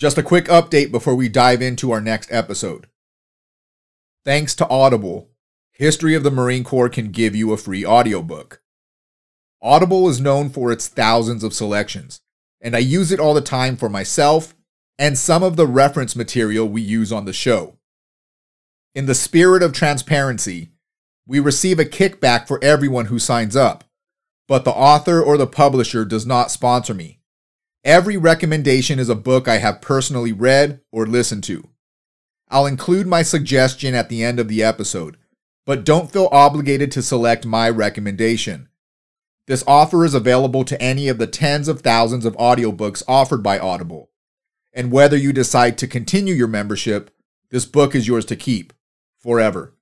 Just a quick update before we dive into our next episode. Thanks to Audible, History of the Marine Corps can give you a free audiobook. Audible is known for its thousands of selections, and I use it all the time for myself and some of the reference material we use on the show. In the spirit of transparency, we receive a kickback for everyone who signs up, but the author or the publisher does not sponsor me. Every recommendation is a book I have personally read or listened to. I'll include my suggestion at the end of the episode, but don't feel obligated to select my recommendation. This offer is available to any of the tens of thousands of audiobooks offered by Audible. And whether you decide to continue your membership, this book is yours to keep forever.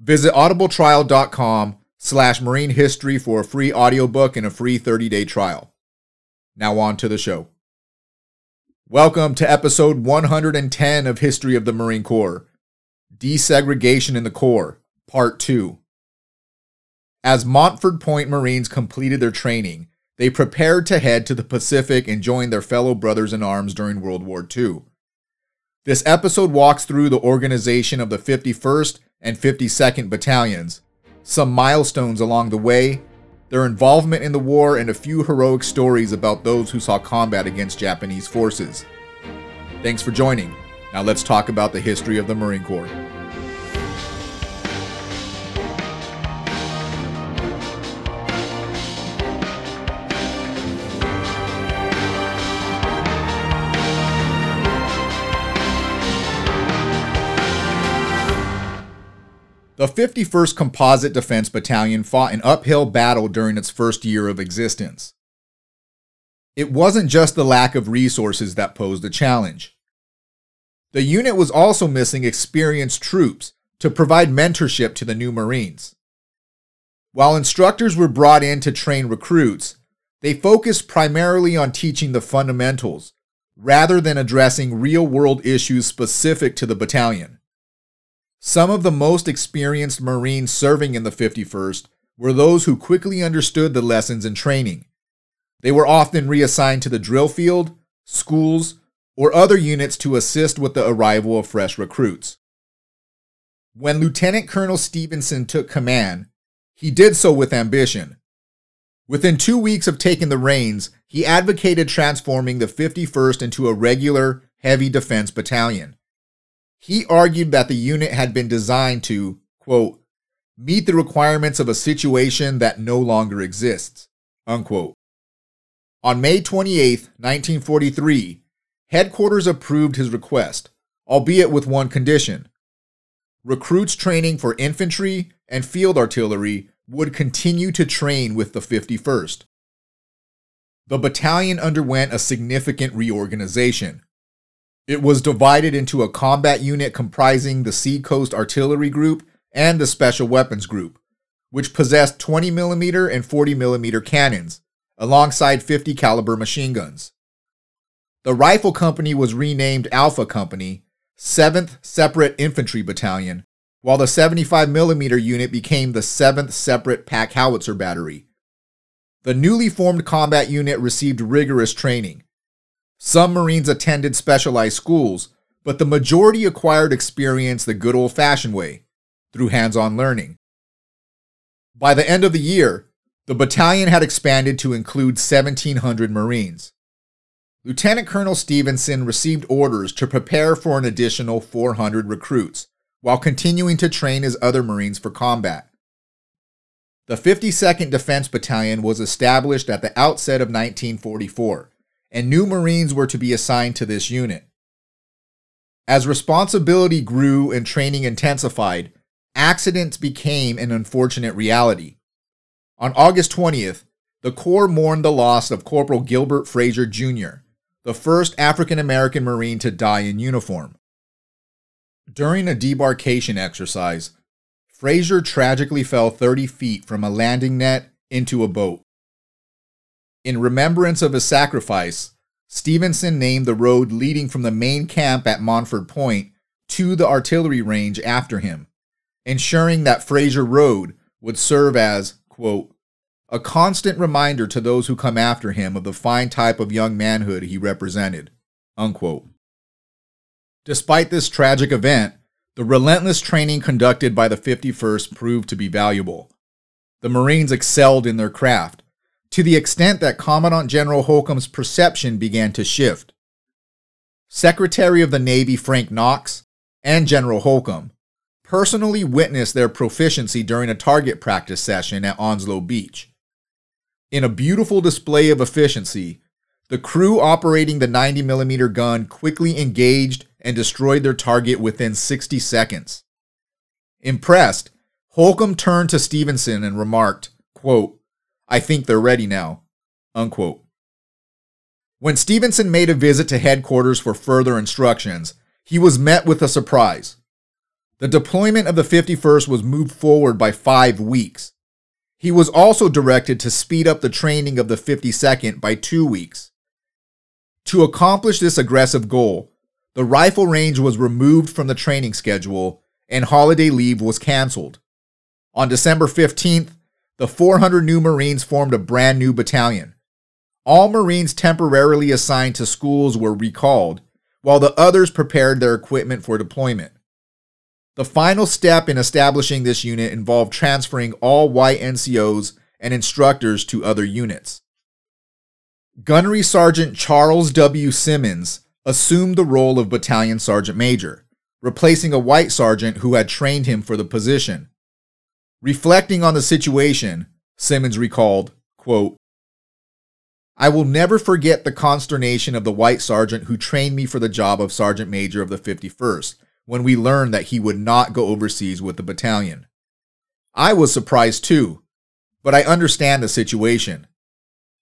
Visit audibletrial.com slash marine history for a free audiobook and a free 30-day trial. Now, on to the show. Welcome to episode 110 of History of the Marine Corps Desegregation in the Corps, Part 2. As Montford Point Marines completed their training, they prepared to head to the Pacific and join their fellow brothers in arms during World War II. This episode walks through the organization of the 51st and 52nd Battalions, some milestones along the way, their involvement in the war, and a few heroic stories about those who saw combat against Japanese forces. Thanks for joining. Now let's talk about the history of the Marine Corps. The 51st Composite Defense Battalion fought an uphill battle during its first year of existence. It wasn't just the lack of resources that posed a challenge. The unit was also missing experienced troops to provide mentorship to the new Marines. While instructors were brought in to train recruits, they focused primarily on teaching the fundamentals rather than addressing real world issues specific to the battalion. Some of the most experienced Marines serving in the 51st were those who quickly understood the lessons in training. They were often reassigned to the drill field, schools, or other units to assist with the arrival of fresh recruits. When Lieutenant Colonel Stevenson took command, he did so with ambition. Within two weeks of taking the reins, he advocated transforming the 51st into a regular, heavy defense battalion. He argued that the unit had been designed to, quote, meet the requirements of a situation that no longer exists, unquote. On May 28, 1943, headquarters approved his request, albeit with one condition. Recruits training for infantry and field artillery would continue to train with the 51st. The battalion underwent a significant reorganization. It was divided into a combat unit comprising the Seacoast Artillery Group and the Special Weapons Group, which possessed 20mm and 40mm cannons, alongside 50 caliber machine guns. The rifle company was renamed Alpha Company, 7th Separate Infantry Battalion, while the 75mm unit became the 7th Separate Pack Howitzer Battery. The newly formed combat unit received rigorous training, some Marines attended specialized schools, but the majority acquired experience the good old fashioned way through hands on learning. By the end of the year, the battalion had expanded to include 1,700 Marines. Lieutenant Colonel Stevenson received orders to prepare for an additional 400 recruits while continuing to train his other Marines for combat. The 52nd Defense Battalion was established at the outset of 1944 and new Marines were to be assigned to this unit. As responsibility grew and training intensified, accidents became an unfortunate reality. On August 20th, the Corps mourned the loss of Corporal Gilbert Fraser Jr., the first African American Marine to die in uniform. During a debarkation exercise, Fraser tragically fell 30 feet from a landing net into a boat. In remembrance of his sacrifice, Stevenson named the road leading from the main camp at Montford Point to the artillery range after him, ensuring that Fraser Road would serve as, quote, a constant reminder to those who come after him of the fine type of young manhood he represented. Unquote. Despite this tragic event, the relentless training conducted by the 51st proved to be valuable. The Marines excelled in their craft, to the extent that Commandant General Holcomb's perception began to shift. Secretary of the Navy Frank Knox and General Holcomb personally witnessed their proficiency during a target practice session at Onslow Beach. In a beautiful display of efficiency, the crew operating the 90mm gun quickly engaged and destroyed their target within 60 seconds. Impressed, Holcomb turned to Stevenson and remarked, quote, I think they're ready now. Unquote. When Stevenson made a visit to headquarters for further instructions, he was met with a surprise. The deployment of the 51st was moved forward by five weeks. He was also directed to speed up the training of the 52nd by two weeks. To accomplish this aggressive goal, the rifle range was removed from the training schedule and holiday leave was canceled. On December 15th, the 400 new Marines formed a brand new battalion. All Marines temporarily assigned to schools were recalled, while the others prepared their equipment for deployment. The final step in establishing this unit involved transferring all white NCOs and instructors to other units. Gunnery Sergeant Charles W. Simmons assumed the role of Battalion Sergeant Major, replacing a white sergeant who had trained him for the position. Reflecting on the situation, Simmons recalled, quote, I will never forget the consternation of the white sergeant who trained me for the job of sergeant major of the 51st when we learned that he would not go overseas with the battalion. I was surprised too, but I understand the situation.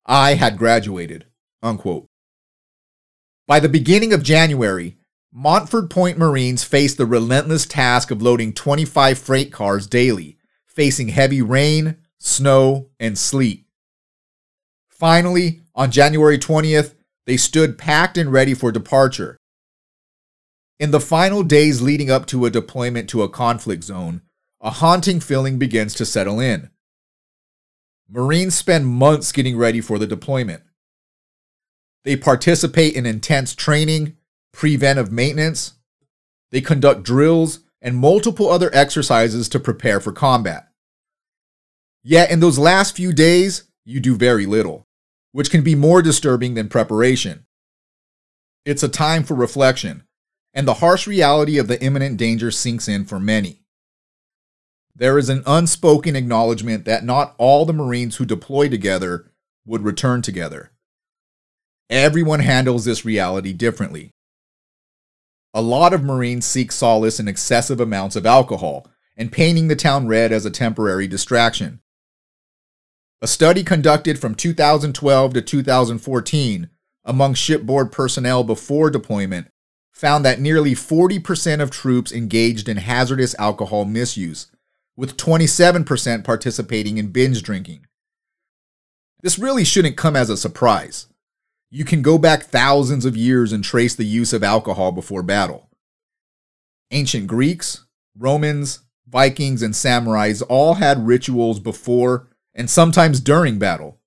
I had graduated. Unquote. By the beginning of January, Montford Point Marines faced the relentless task of loading 25 freight cars daily facing heavy rain, snow, and sleet. Finally, on January 20th, they stood packed and ready for departure. In the final days leading up to a deployment to a conflict zone, a haunting feeling begins to settle in. Marines spend months getting ready for the deployment. They participate in intense training, preventive maintenance, they conduct drills and multiple other exercises to prepare for combat. Yet in those last few days, you do very little, which can be more disturbing than preparation. It's a time for reflection, and the harsh reality of the imminent danger sinks in for many. There is an unspoken acknowledgement that not all the Marines who deploy together would return together. Everyone handles this reality differently. A lot of Marines seek solace in excessive amounts of alcohol and painting the town red as a temporary distraction. A study conducted from 2012 to 2014 among shipboard personnel before deployment found that nearly 40% of troops engaged in hazardous alcohol misuse, with 27% participating in binge drinking. This really shouldn't come as a surprise. You can go back thousands of years and trace the use of alcohol before battle. Ancient Greeks, Romans, Vikings, and samurais all had rituals before and sometimes during battle.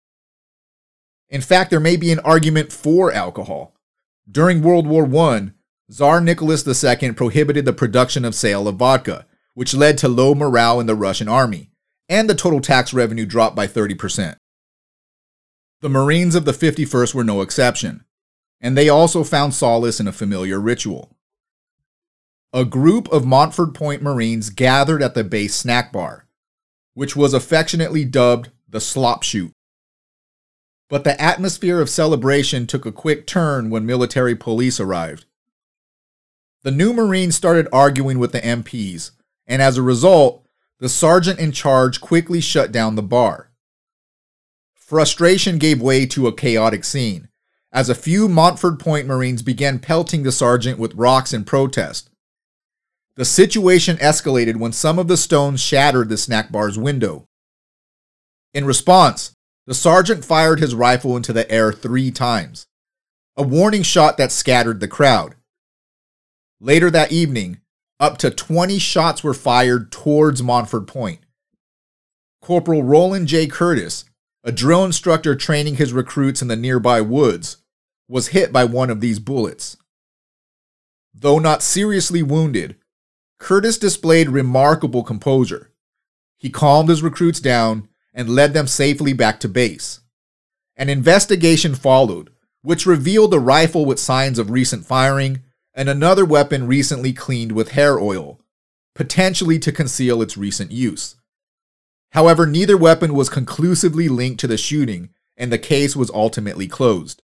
In fact, there may be an argument for alcohol. During World War I, Tsar Nicholas II prohibited the production of sale of vodka, which led to low morale in the Russian army, and the total tax revenue dropped by 30%. The Marines of the 51st were no exception, and they also found solace in a familiar ritual. A group of Montford Point Marines gathered at the base snack bar, which was affectionately dubbed the slop chute. But the atmosphere of celebration took a quick turn when military police arrived. The new Marines started arguing with the MPs, and as a result, the sergeant in charge quickly shut down the bar. Frustration gave way to a chaotic scene, as a few Montford Point Marines began pelting the sergeant with rocks in protest. The situation escalated when some of the stones shattered the snack bar's window. In response, the sergeant fired his rifle into the air three times, a warning shot that scattered the crowd. Later that evening, up to 20 shots were fired towards Montford Point. Corporal Roland J. Curtis, a drill instructor training his recruits in the nearby woods, was hit by one of these bullets. though not seriously wounded, Curtis displayed remarkable composure. He calmed his recruits down and led them safely back to base. An investigation followed, which revealed a rifle with signs of recent firing and another weapon recently cleaned with hair oil, potentially to conceal its recent use. However, neither weapon was conclusively linked to the shooting, and the case was ultimately closed.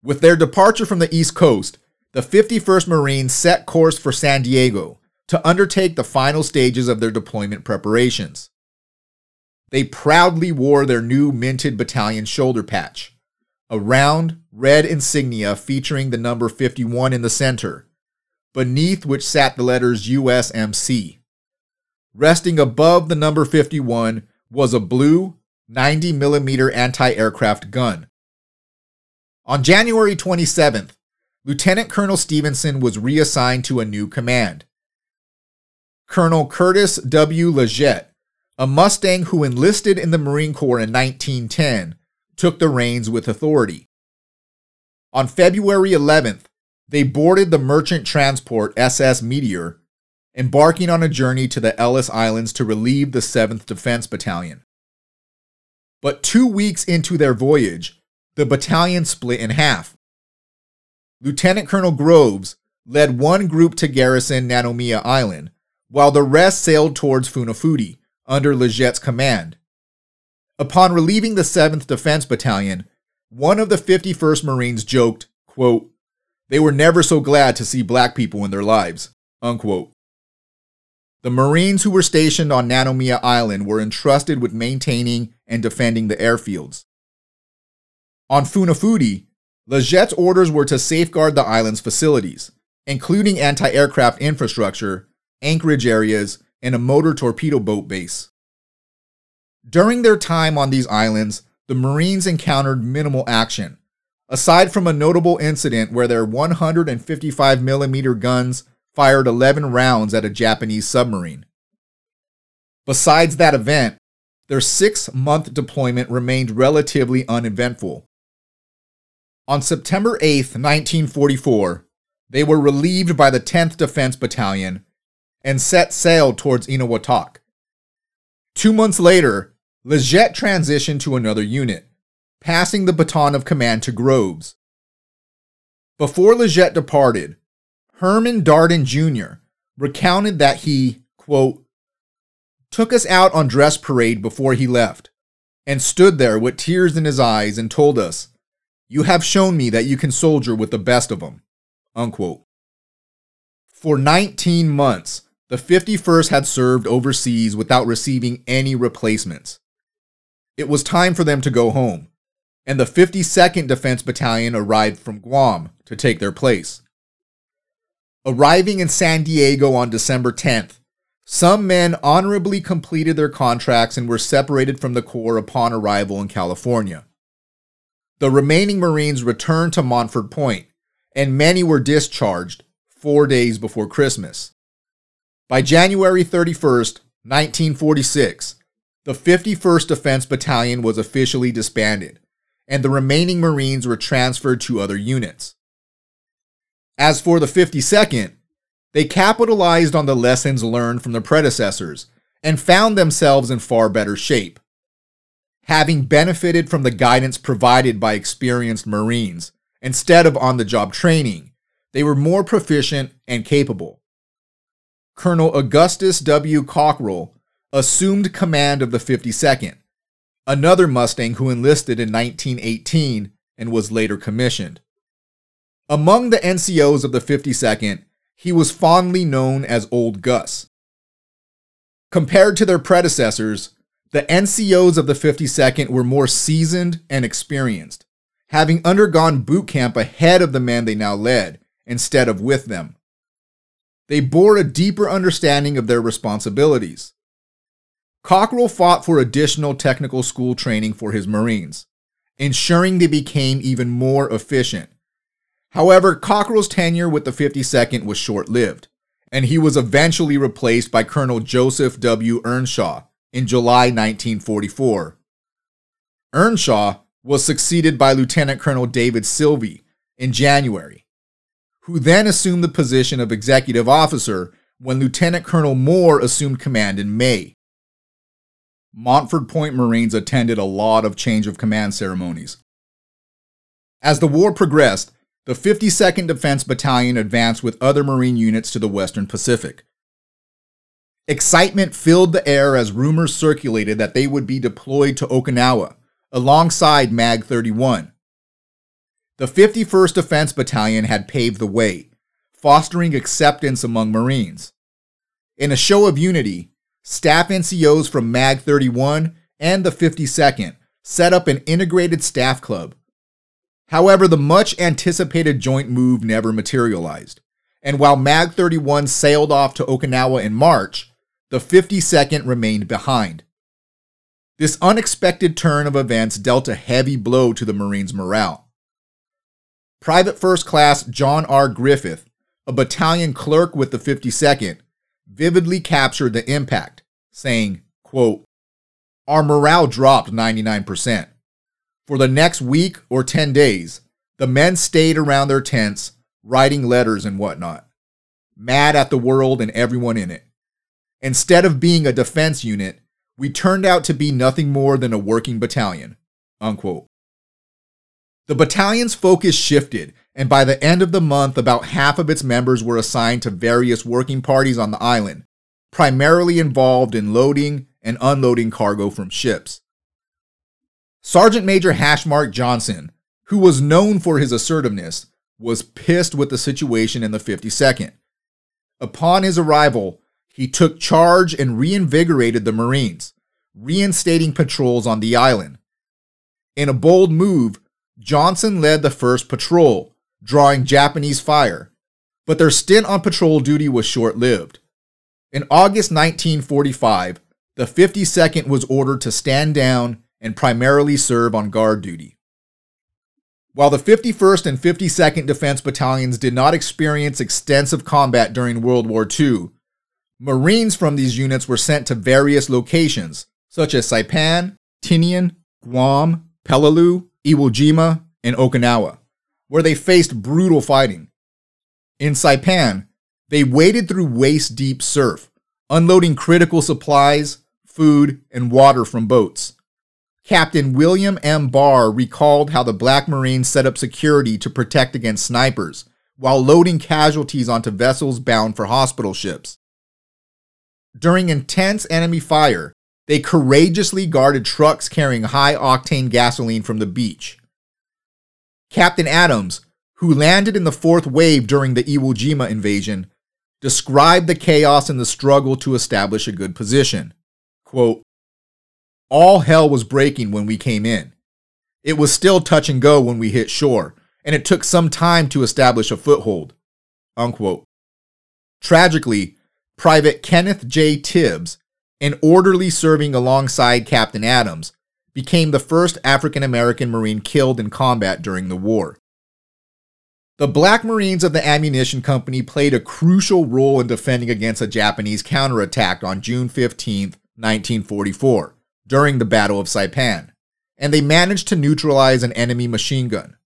With their departure from the East Coast, the 51st Marines set course for San Diego to undertake the final stages of their deployment preparations. They proudly wore their new minted battalion shoulder patch, a round, red insignia featuring the number 51 in the center, beneath which sat the letters USMC. Resting above the number 51 was a blue 90 millimeter anti-aircraft gun. On January 27th, Lieutenant Colonel Stevenson was reassigned to a new command. Colonel Curtis W. Leggett, a Mustang who enlisted in the Marine Corps in 1910, took the reins with authority. On February 11th, they boarded the merchant transport SS Meteor embarking on a journey to the Ellice Islands to relieve the 7th Defense Battalion. But two weeks into their voyage, the battalion split in half. Lieutenant Colonel Groves led one group to garrison Nanumea Island, while the rest sailed towards Funafuti under Leggett's command. Upon relieving the 7th Defense Battalion, one of the 51st Marines joked, quote, They were never so glad to see black people in their lives. Unquote. The Marines who were stationed on Nanumea Island were entrusted with maintaining and defending the airfields. On Funafuti, Leggett's orders were to safeguard the island's facilities, including anti aircraft infrastructure, anchorage areas, and a motor torpedo boat base. During their time on these islands, the Marines encountered minimal action, aside from a notable incident where their 155 millimeter guns fired 11 rounds at a Japanese submarine. Besides that event, their six month deployment remained relatively uneventful. On September 8, 1944, they were relieved by the 10th Defense Battalion and set sail towards Eniwetok. Two months later, Leggett transitioned to another unit, passing the baton of command to Groves. Before Leggett departed, Herman Darden Jr. recounted that he, quote, took us out on dress parade before he left and stood there with tears in his eyes and told us, You have shown me that you can soldier with the best of them. Unquote. For 19 months, the 51st had served overseas without receiving any replacements. It was time for them to go home, and the 52nd Defense Battalion arrived from Guam to take their place. Arriving in San Diego on December 10th, some men honorably completed their contracts and were separated from the Corps upon arrival in California. The remaining Marines returned to Montford Point, and many were discharged four days before Christmas. By January 31st, 1946, the 51st Defense Battalion was officially disbanded, and the remaining Marines were transferred to other units. As for the 52nd, they capitalized on the lessons learned from their predecessors and found themselves in far better shape. Having benefited from the guidance provided by experienced Marines instead of on the job training, they were more proficient and capable. Colonel Augustus W. Cockrell assumed command of the 52nd, another Mustang who enlisted in 1918 and was later commissioned. Among the NCOs of the 52nd, he was fondly known as Old Gus. Compared to their predecessors, the NCOs of the 52nd were more seasoned and experienced, having undergone boot camp ahead of the men they now led instead of with them. They bore a deeper understanding of their responsibilities. Cockrell fought for additional technical school training for his Marines, ensuring they became even more efficient However, Cockrell's tenure with the 52nd was short lived, and he was eventually replaced by Colonel Joseph W. Earnshaw in July 1944. Earnshaw was succeeded by Lieutenant Colonel David Silvey in January, who then assumed the position of executive officer when Lieutenant Colonel Moore assumed command in May. Montford Point Marines attended a lot of change of command ceremonies. As the war progressed, the 52nd Defense Battalion advanced with other Marine units to the Western Pacific. Excitement filled the air as rumors circulated that they would be deployed to Okinawa alongside MAG 31. The 51st Defense Battalion had paved the way, fostering acceptance among Marines. In a show of unity, staff NCOs from MAG 31 and the 52nd set up an integrated staff club. However, the much anticipated joint move never materialized, and while MAG 31 sailed off to Okinawa in March, the 52nd remained behind. This unexpected turn of events dealt a heavy blow to the Marines' morale. Private First Class John R. Griffith, a battalion clerk with the 52nd, vividly captured the impact, saying, quote, Our morale dropped 99%. For the next week or 10 days, the men stayed around their tents, writing letters and whatnot, mad at the world and everyone in it. Instead of being a defense unit, we turned out to be nothing more than a working battalion. Unquote. The battalion's focus shifted, and by the end of the month, about half of its members were assigned to various working parties on the island, primarily involved in loading and unloading cargo from ships. Sergeant Major Hashmark Johnson, who was known for his assertiveness, was pissed with the situation in the 52nd. Upon his arrival, he took charge and reinvigorated the Marines, reinstating patrols on the island. In a bold move, Johnson led the first patrol, drawing Japanese fire, but their stint on patrol duty was short lived. In August 1945, the 52nd was ordered to stand down and primarily serve on guard duty. While the 51st and 52nd Defense Battalions did not experience extensive combat during World War II, Marines from these units were sent to various locations, such as Saipan, Tinian, Guam, Peleliu, Iwo Jima, and Okinawa, where they faced brutal fighting. In Saipan, they waded through waist deep surf, unloading critical supplies, food, and water from boats. Captain William M. Barr recalled how the Black Marines set up security to protect against snipers while loading casualties onto vessels bound for hospital ships. During intense enemy fire, they courageously guarded trucks carrying high octane gasoline from the beach. Captain Adams, who landed in the fourth wave during the Iwo Jima invasion, described the chaos and the struggle to establish a good position. Quote, All hell was breaking when we came in. It was still touch and go when we hit shore, and it took some time to establish a foothold. Unquote. Tragically, Private Kenneth J. Tibbs, an orderly serving alongside Captain Adams, became the first African American Marine killed in combat during the war. The Black Marines of the Ammunition Company played a crucial role in defending against a Japanese counterattack on June 15, 1944, during the Battle of Saipan, and they managed to neutralize an enemy machine gun.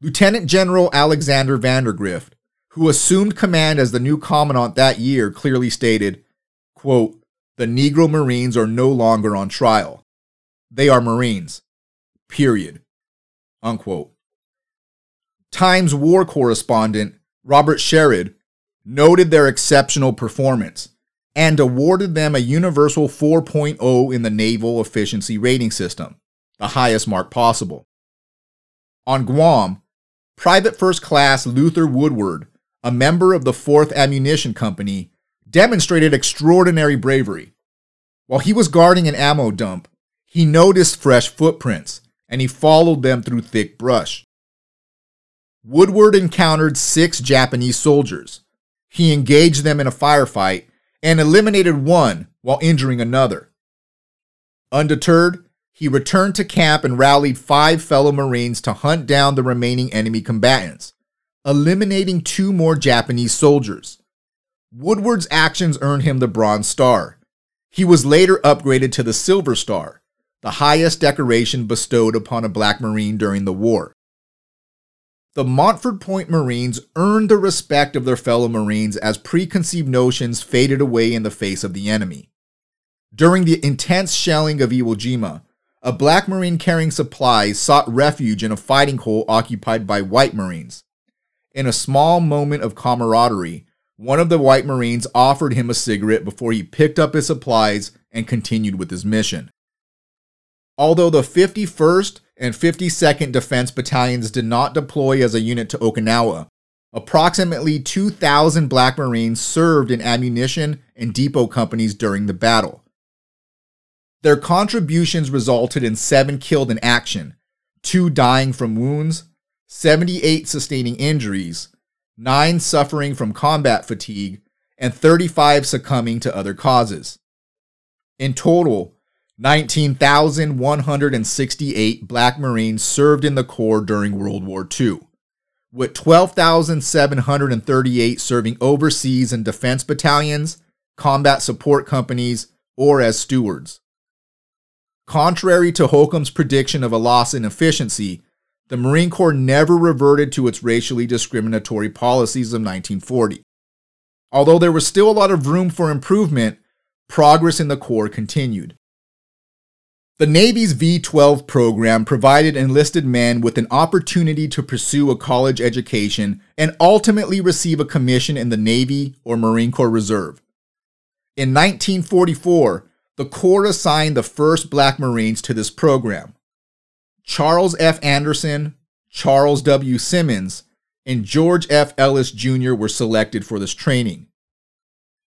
Lieutenant General Alexander Vandegrift who assumed command as the new commandant that year, clearly stated, quote, the Negro Marines are no longer on trial. They are Marines. Period. Unquote. Times war correspondent Robert Sherrod noted their exceptional performance and awarded them a universal 4.0 in the Naval Efficiency Rating System, the highest mark possible. On Guam, Private First Class Luther Woodward a member of the 4th Ammunition Company, demonstrated extraordinary bravery. While he was guarding an ammo dump, he noticed fresh footprints and he followed them through thick brush. Woodward encountered six Japanese soldiers. He engaged them in a firefight and eliminated one while injuring another. Undeterred, he returned to camp and rallied five fellow Marines to hunt down the remaining enemy combatants eliminating two more Japanese soldiers. Woodward's actions earned him the Bronze Star. He was later upgraded to the Silver Star, the highest decoration bestowed upon a black Marine during the war. the Montford Point Marines earned the respect of their fellow Marines as preconceived notions faded away in the face of the enemy. During the intense shelling of Iwo Jima, a black Marine carrying supplies sought refuge in a fighting hole occupied by white Marines. In a small moment of camaraderie, one of the white Marines offered him a cigarette before he picked up his supplies and continued with his mission. Although the 51st and 52nd Defense Battalions did not deploy as a unit to Okinawa, approximately 2,000 Black Marines served in ammunition and depot companies during the battle. Their contributions resulted in seven killed in action, two dying from wounds, 78 sustaining injuries, nine suffering from combat fatigue, and 35 succumbing to other causes. In total, 19,168 Black Marines served in the Corps during World War II, with 12,738 serving overseas in defense battalions, combat support companies, or as stewards. Contrary to Holcomb's prediction of a loss in efficiency, the Marine Corps never reverted to its racially discriminatory policies of 1940. Although there was still a lot of room for improvement, progress in the Corps continued. The Navy's V 12 program provided enlisted men with an opportunity to pursue a college education and ultimately receive a commission in the Navy or Marine Corps Reserve. In 1944, the Corps assigned the first black Marines to this program. Charles F. Anderson, Charles W. Simmons, and George F. Ellis Jr. were selected for this training.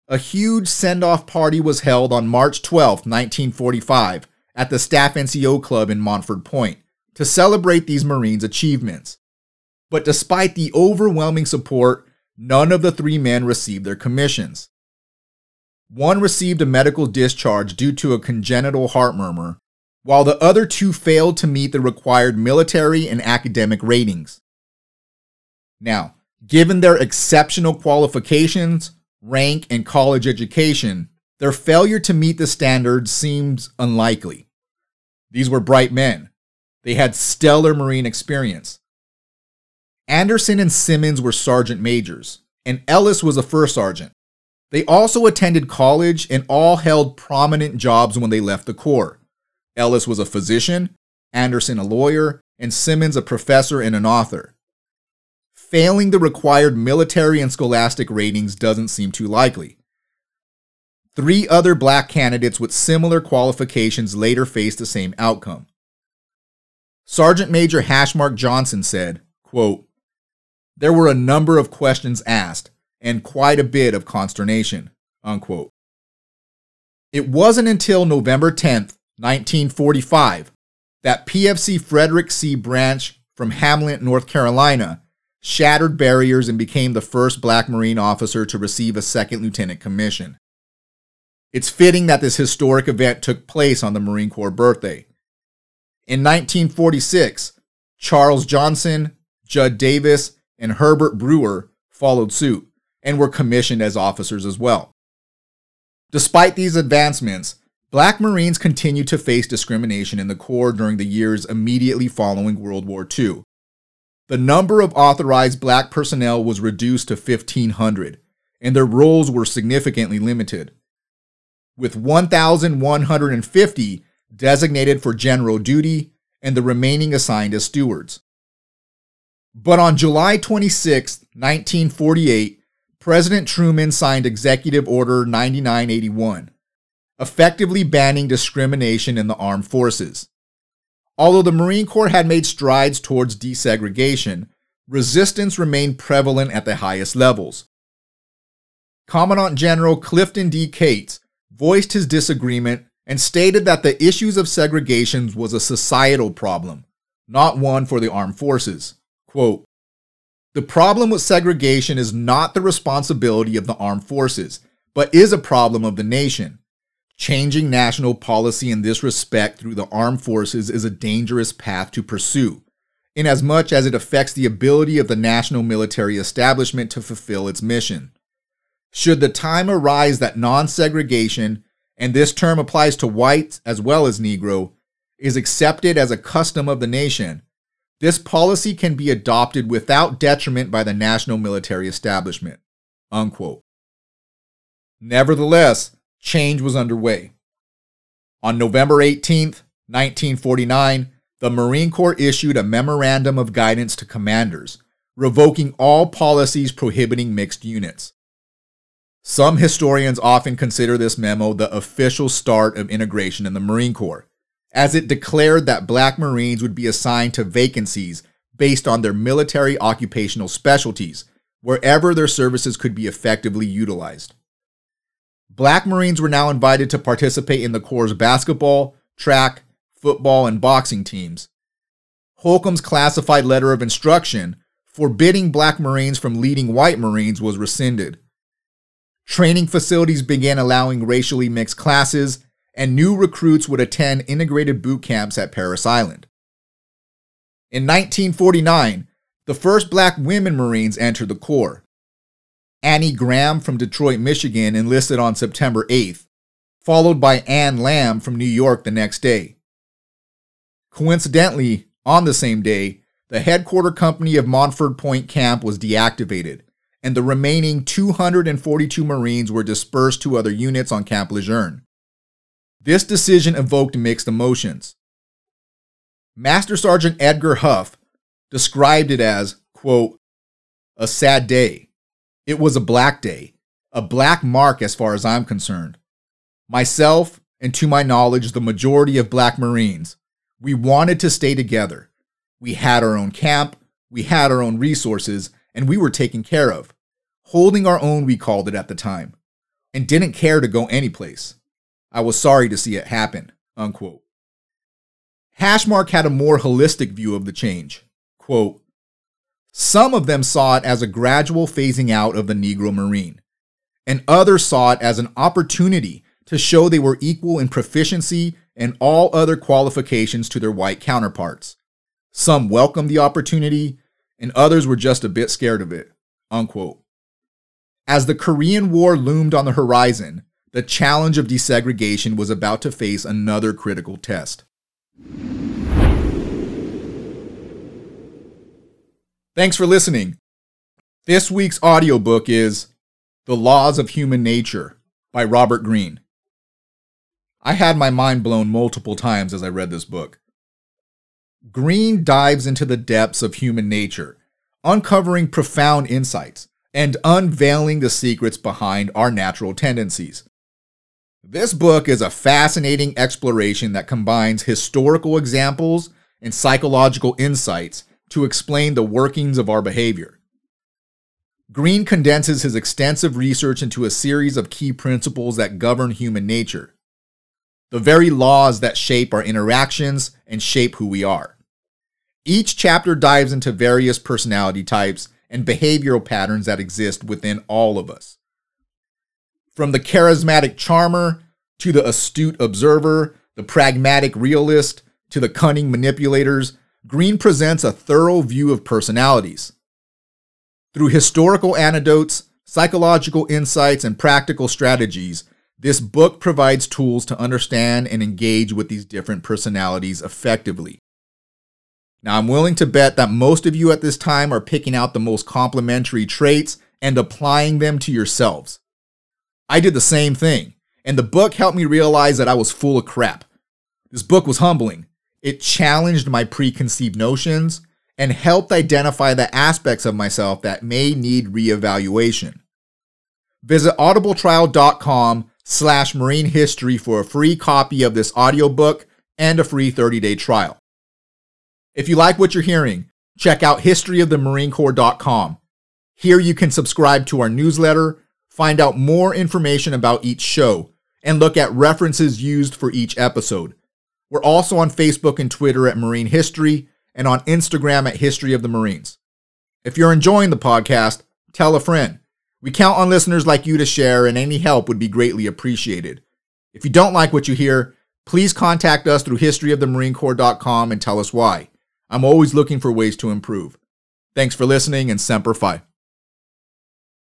A huge send off party was held on March 12, 1945 at the Staff NCO Club in Montford Point to celebrate these Marines' achievements. But despite the overwhelming support, none of the three men received their commissions. One received a medical discharge due to a congenital heart murmur, while the other two failed to meet the required military and academic ratings. Now, given their exceptional qualifications, rank, and college education, their failure to meet the standards seems unlikely. These were bright men. They had stellar Marine experience. Anderson and Simmons were sergeant majors, and Ellis was a first sergeant. They also attended college and all held prominent jobs when they left the Corps. Ellis was a physician, Anderson a lawyer, and Simmons a professor and an author. Failing the required military and scholastic ratings doesn't seem too likely. Three other black candidates with similar qualifications later faced the same outcome. Sergeant Major Hashmark Johnson said, quote, There were a number of questions asked and quite a bit of consternation. Unquote. It wasn't until November 10th, 1945, that PFC Frederick C. Branch from Hamlet, North Carolina, shattered barriers and became the first black Marine officer to receive a second lieutenant commission. It's fitting that this historic event took place on the Marine Corps birthday. In 1946, Charles Johnson, Judd Davis, and Herbert Brewer followed suit and were commissioned as officers as well. Despite these advancements, Black Marines continued to face discrimination in the Corps during the years immediately following World War II. The number of authorized black personnel was reduced to 1,500, and their roles were significantly limited with 1,150 designated for general duty and the remaining assigned as stewards. But on July 26, 1948, President Truman signed Executive Order 9981, effectively banning discrimination in the armed forces. Although the Marine Corps had made strides towards desegregation, resistance remained prevalent at the highest levels. Commandant General Clifton D. Cates voiced his disagreement and stated that the issues of segregation was a societal problem, not one for the armed forces. Quote, the problem with segregation is not the responsibility of the armed forces, but is a problem of the nation. Changing national policy in this respect through the armed forces is a dangerous path to pursue, inasmuch as it affects the ability of the national military establishment to fulfill its mission. Should the time arise that non segregation, and this term applies to whites as well as Negro, is accepted as a custom of the nation, This policy can be adopted without detriment by the national military establishment. Unquote. Nevertheless, change was underway. On November 18, 1949, the Marine Corps issued a memorandum of guidance to commanders, revoking all policies prohibiting mixed units. Some historians often consider this memo the official start of integration in the Marine Corps, as it declared that black Marines would be assigned to vacancies based on their military occupational specialties, wherever their services could be effectively utilized. Black Marines were now invited to participate in the Corps' basketball, track, football, and boxing teams. Holcomb's classified letter of instruction forbidding black Marines from leading white Marines was rescinded. Training facilities began allowing racially mixed classes, and new recruits would attend integrated boot camps at Parris Island. In 1949, the first black women Marines entered the Corps. Annie Graham from Detroit, Michigan enlisted on September 8th, followed by Ann Lamb from New York the next day. Coincidentally, on the same day, the headquarter company of Montford Point Camp was deactivated, and the remaining 242 Marines were dispersed to other units on Camp Lejeune. This decision evoked mixed emotions. Master Sergeant Edgar Huff described it as, quote, a sad day. It was a black day, a black mark as far as I'm concerned. Myself, and to my knowledge, the majority of black Marines, we wanted to stay together. We had our own camp, we had our own resources, and we were taken care of. Holding our own, we called it at the time, and didn't care to go anyplace. I was sorry to see it happen. Unquote. Hashmark had a more holistic view of the change. Quote, Some of them saw it as a gradual phasing out of the Negro Marine, and others saw it as an opportunity to show they were equal in proficiency and all other qualifications to their white counterparts. Some welcomed the opportunity, and others were just a bit scared of it. Unquote. As the Korean War loomed on the horizon, the challenge of desegregation was about to face another critical test. Thanks for listening. This week's audiobook is The Laws of Human Nature by Robert Greene. I had my mind blown multiple times as I read this book. Greene dives into the depths of human nature, uncovering profound insights and unveiling the secrets behind our natural tendencies. This book is a fascinating exploration that combines historical examples and psychological insights to explain the workings of our behavior. Greene condenses his extensive research into a series of key principles that govern human nature the very laws that shape our interactions and shape who we are. Each chapter dives into various personality types and behavioral patterns that exist within all of us. From the charismatic charmer to the astute observer, the pragmatic realist to the cunning manipulators, Greene presents a thorough view of personalities. Through historical anecdotes, psychological insights, and practical strategies, this book provides tools to understand and engage with these different personalities effectively. Now, I'm willing to bet that most of you at this time are picking out the most complementary traits and applying them to yourselves. I did the same thing, and the book helped me realize that I was full of crap. This book was humbling. It challenged my preconceived notions and helped identify the aspects of myself that may need reevaluation. Visit audibletrial.com slash marine history for a free copy of this audiobook and a free 30-day trial. If you like what you're hearing, check out historyofthemarinecorps.com. Here you can subscribe to our newsletter, find out more information about each show, and look at references used for each episode. We're also on Facebook and Twitter at Marine History and on Instagram at History of the Marines. If you're enjoying the podcast, tell a friend. We count on listeners like you to share, and any help would be greatly appreciated. If you don't like what you hear, please contact us through historyofthemarinecorps.com and tell us why. I'm always looking for ways to improve. Thanks for listening and Semper Fi.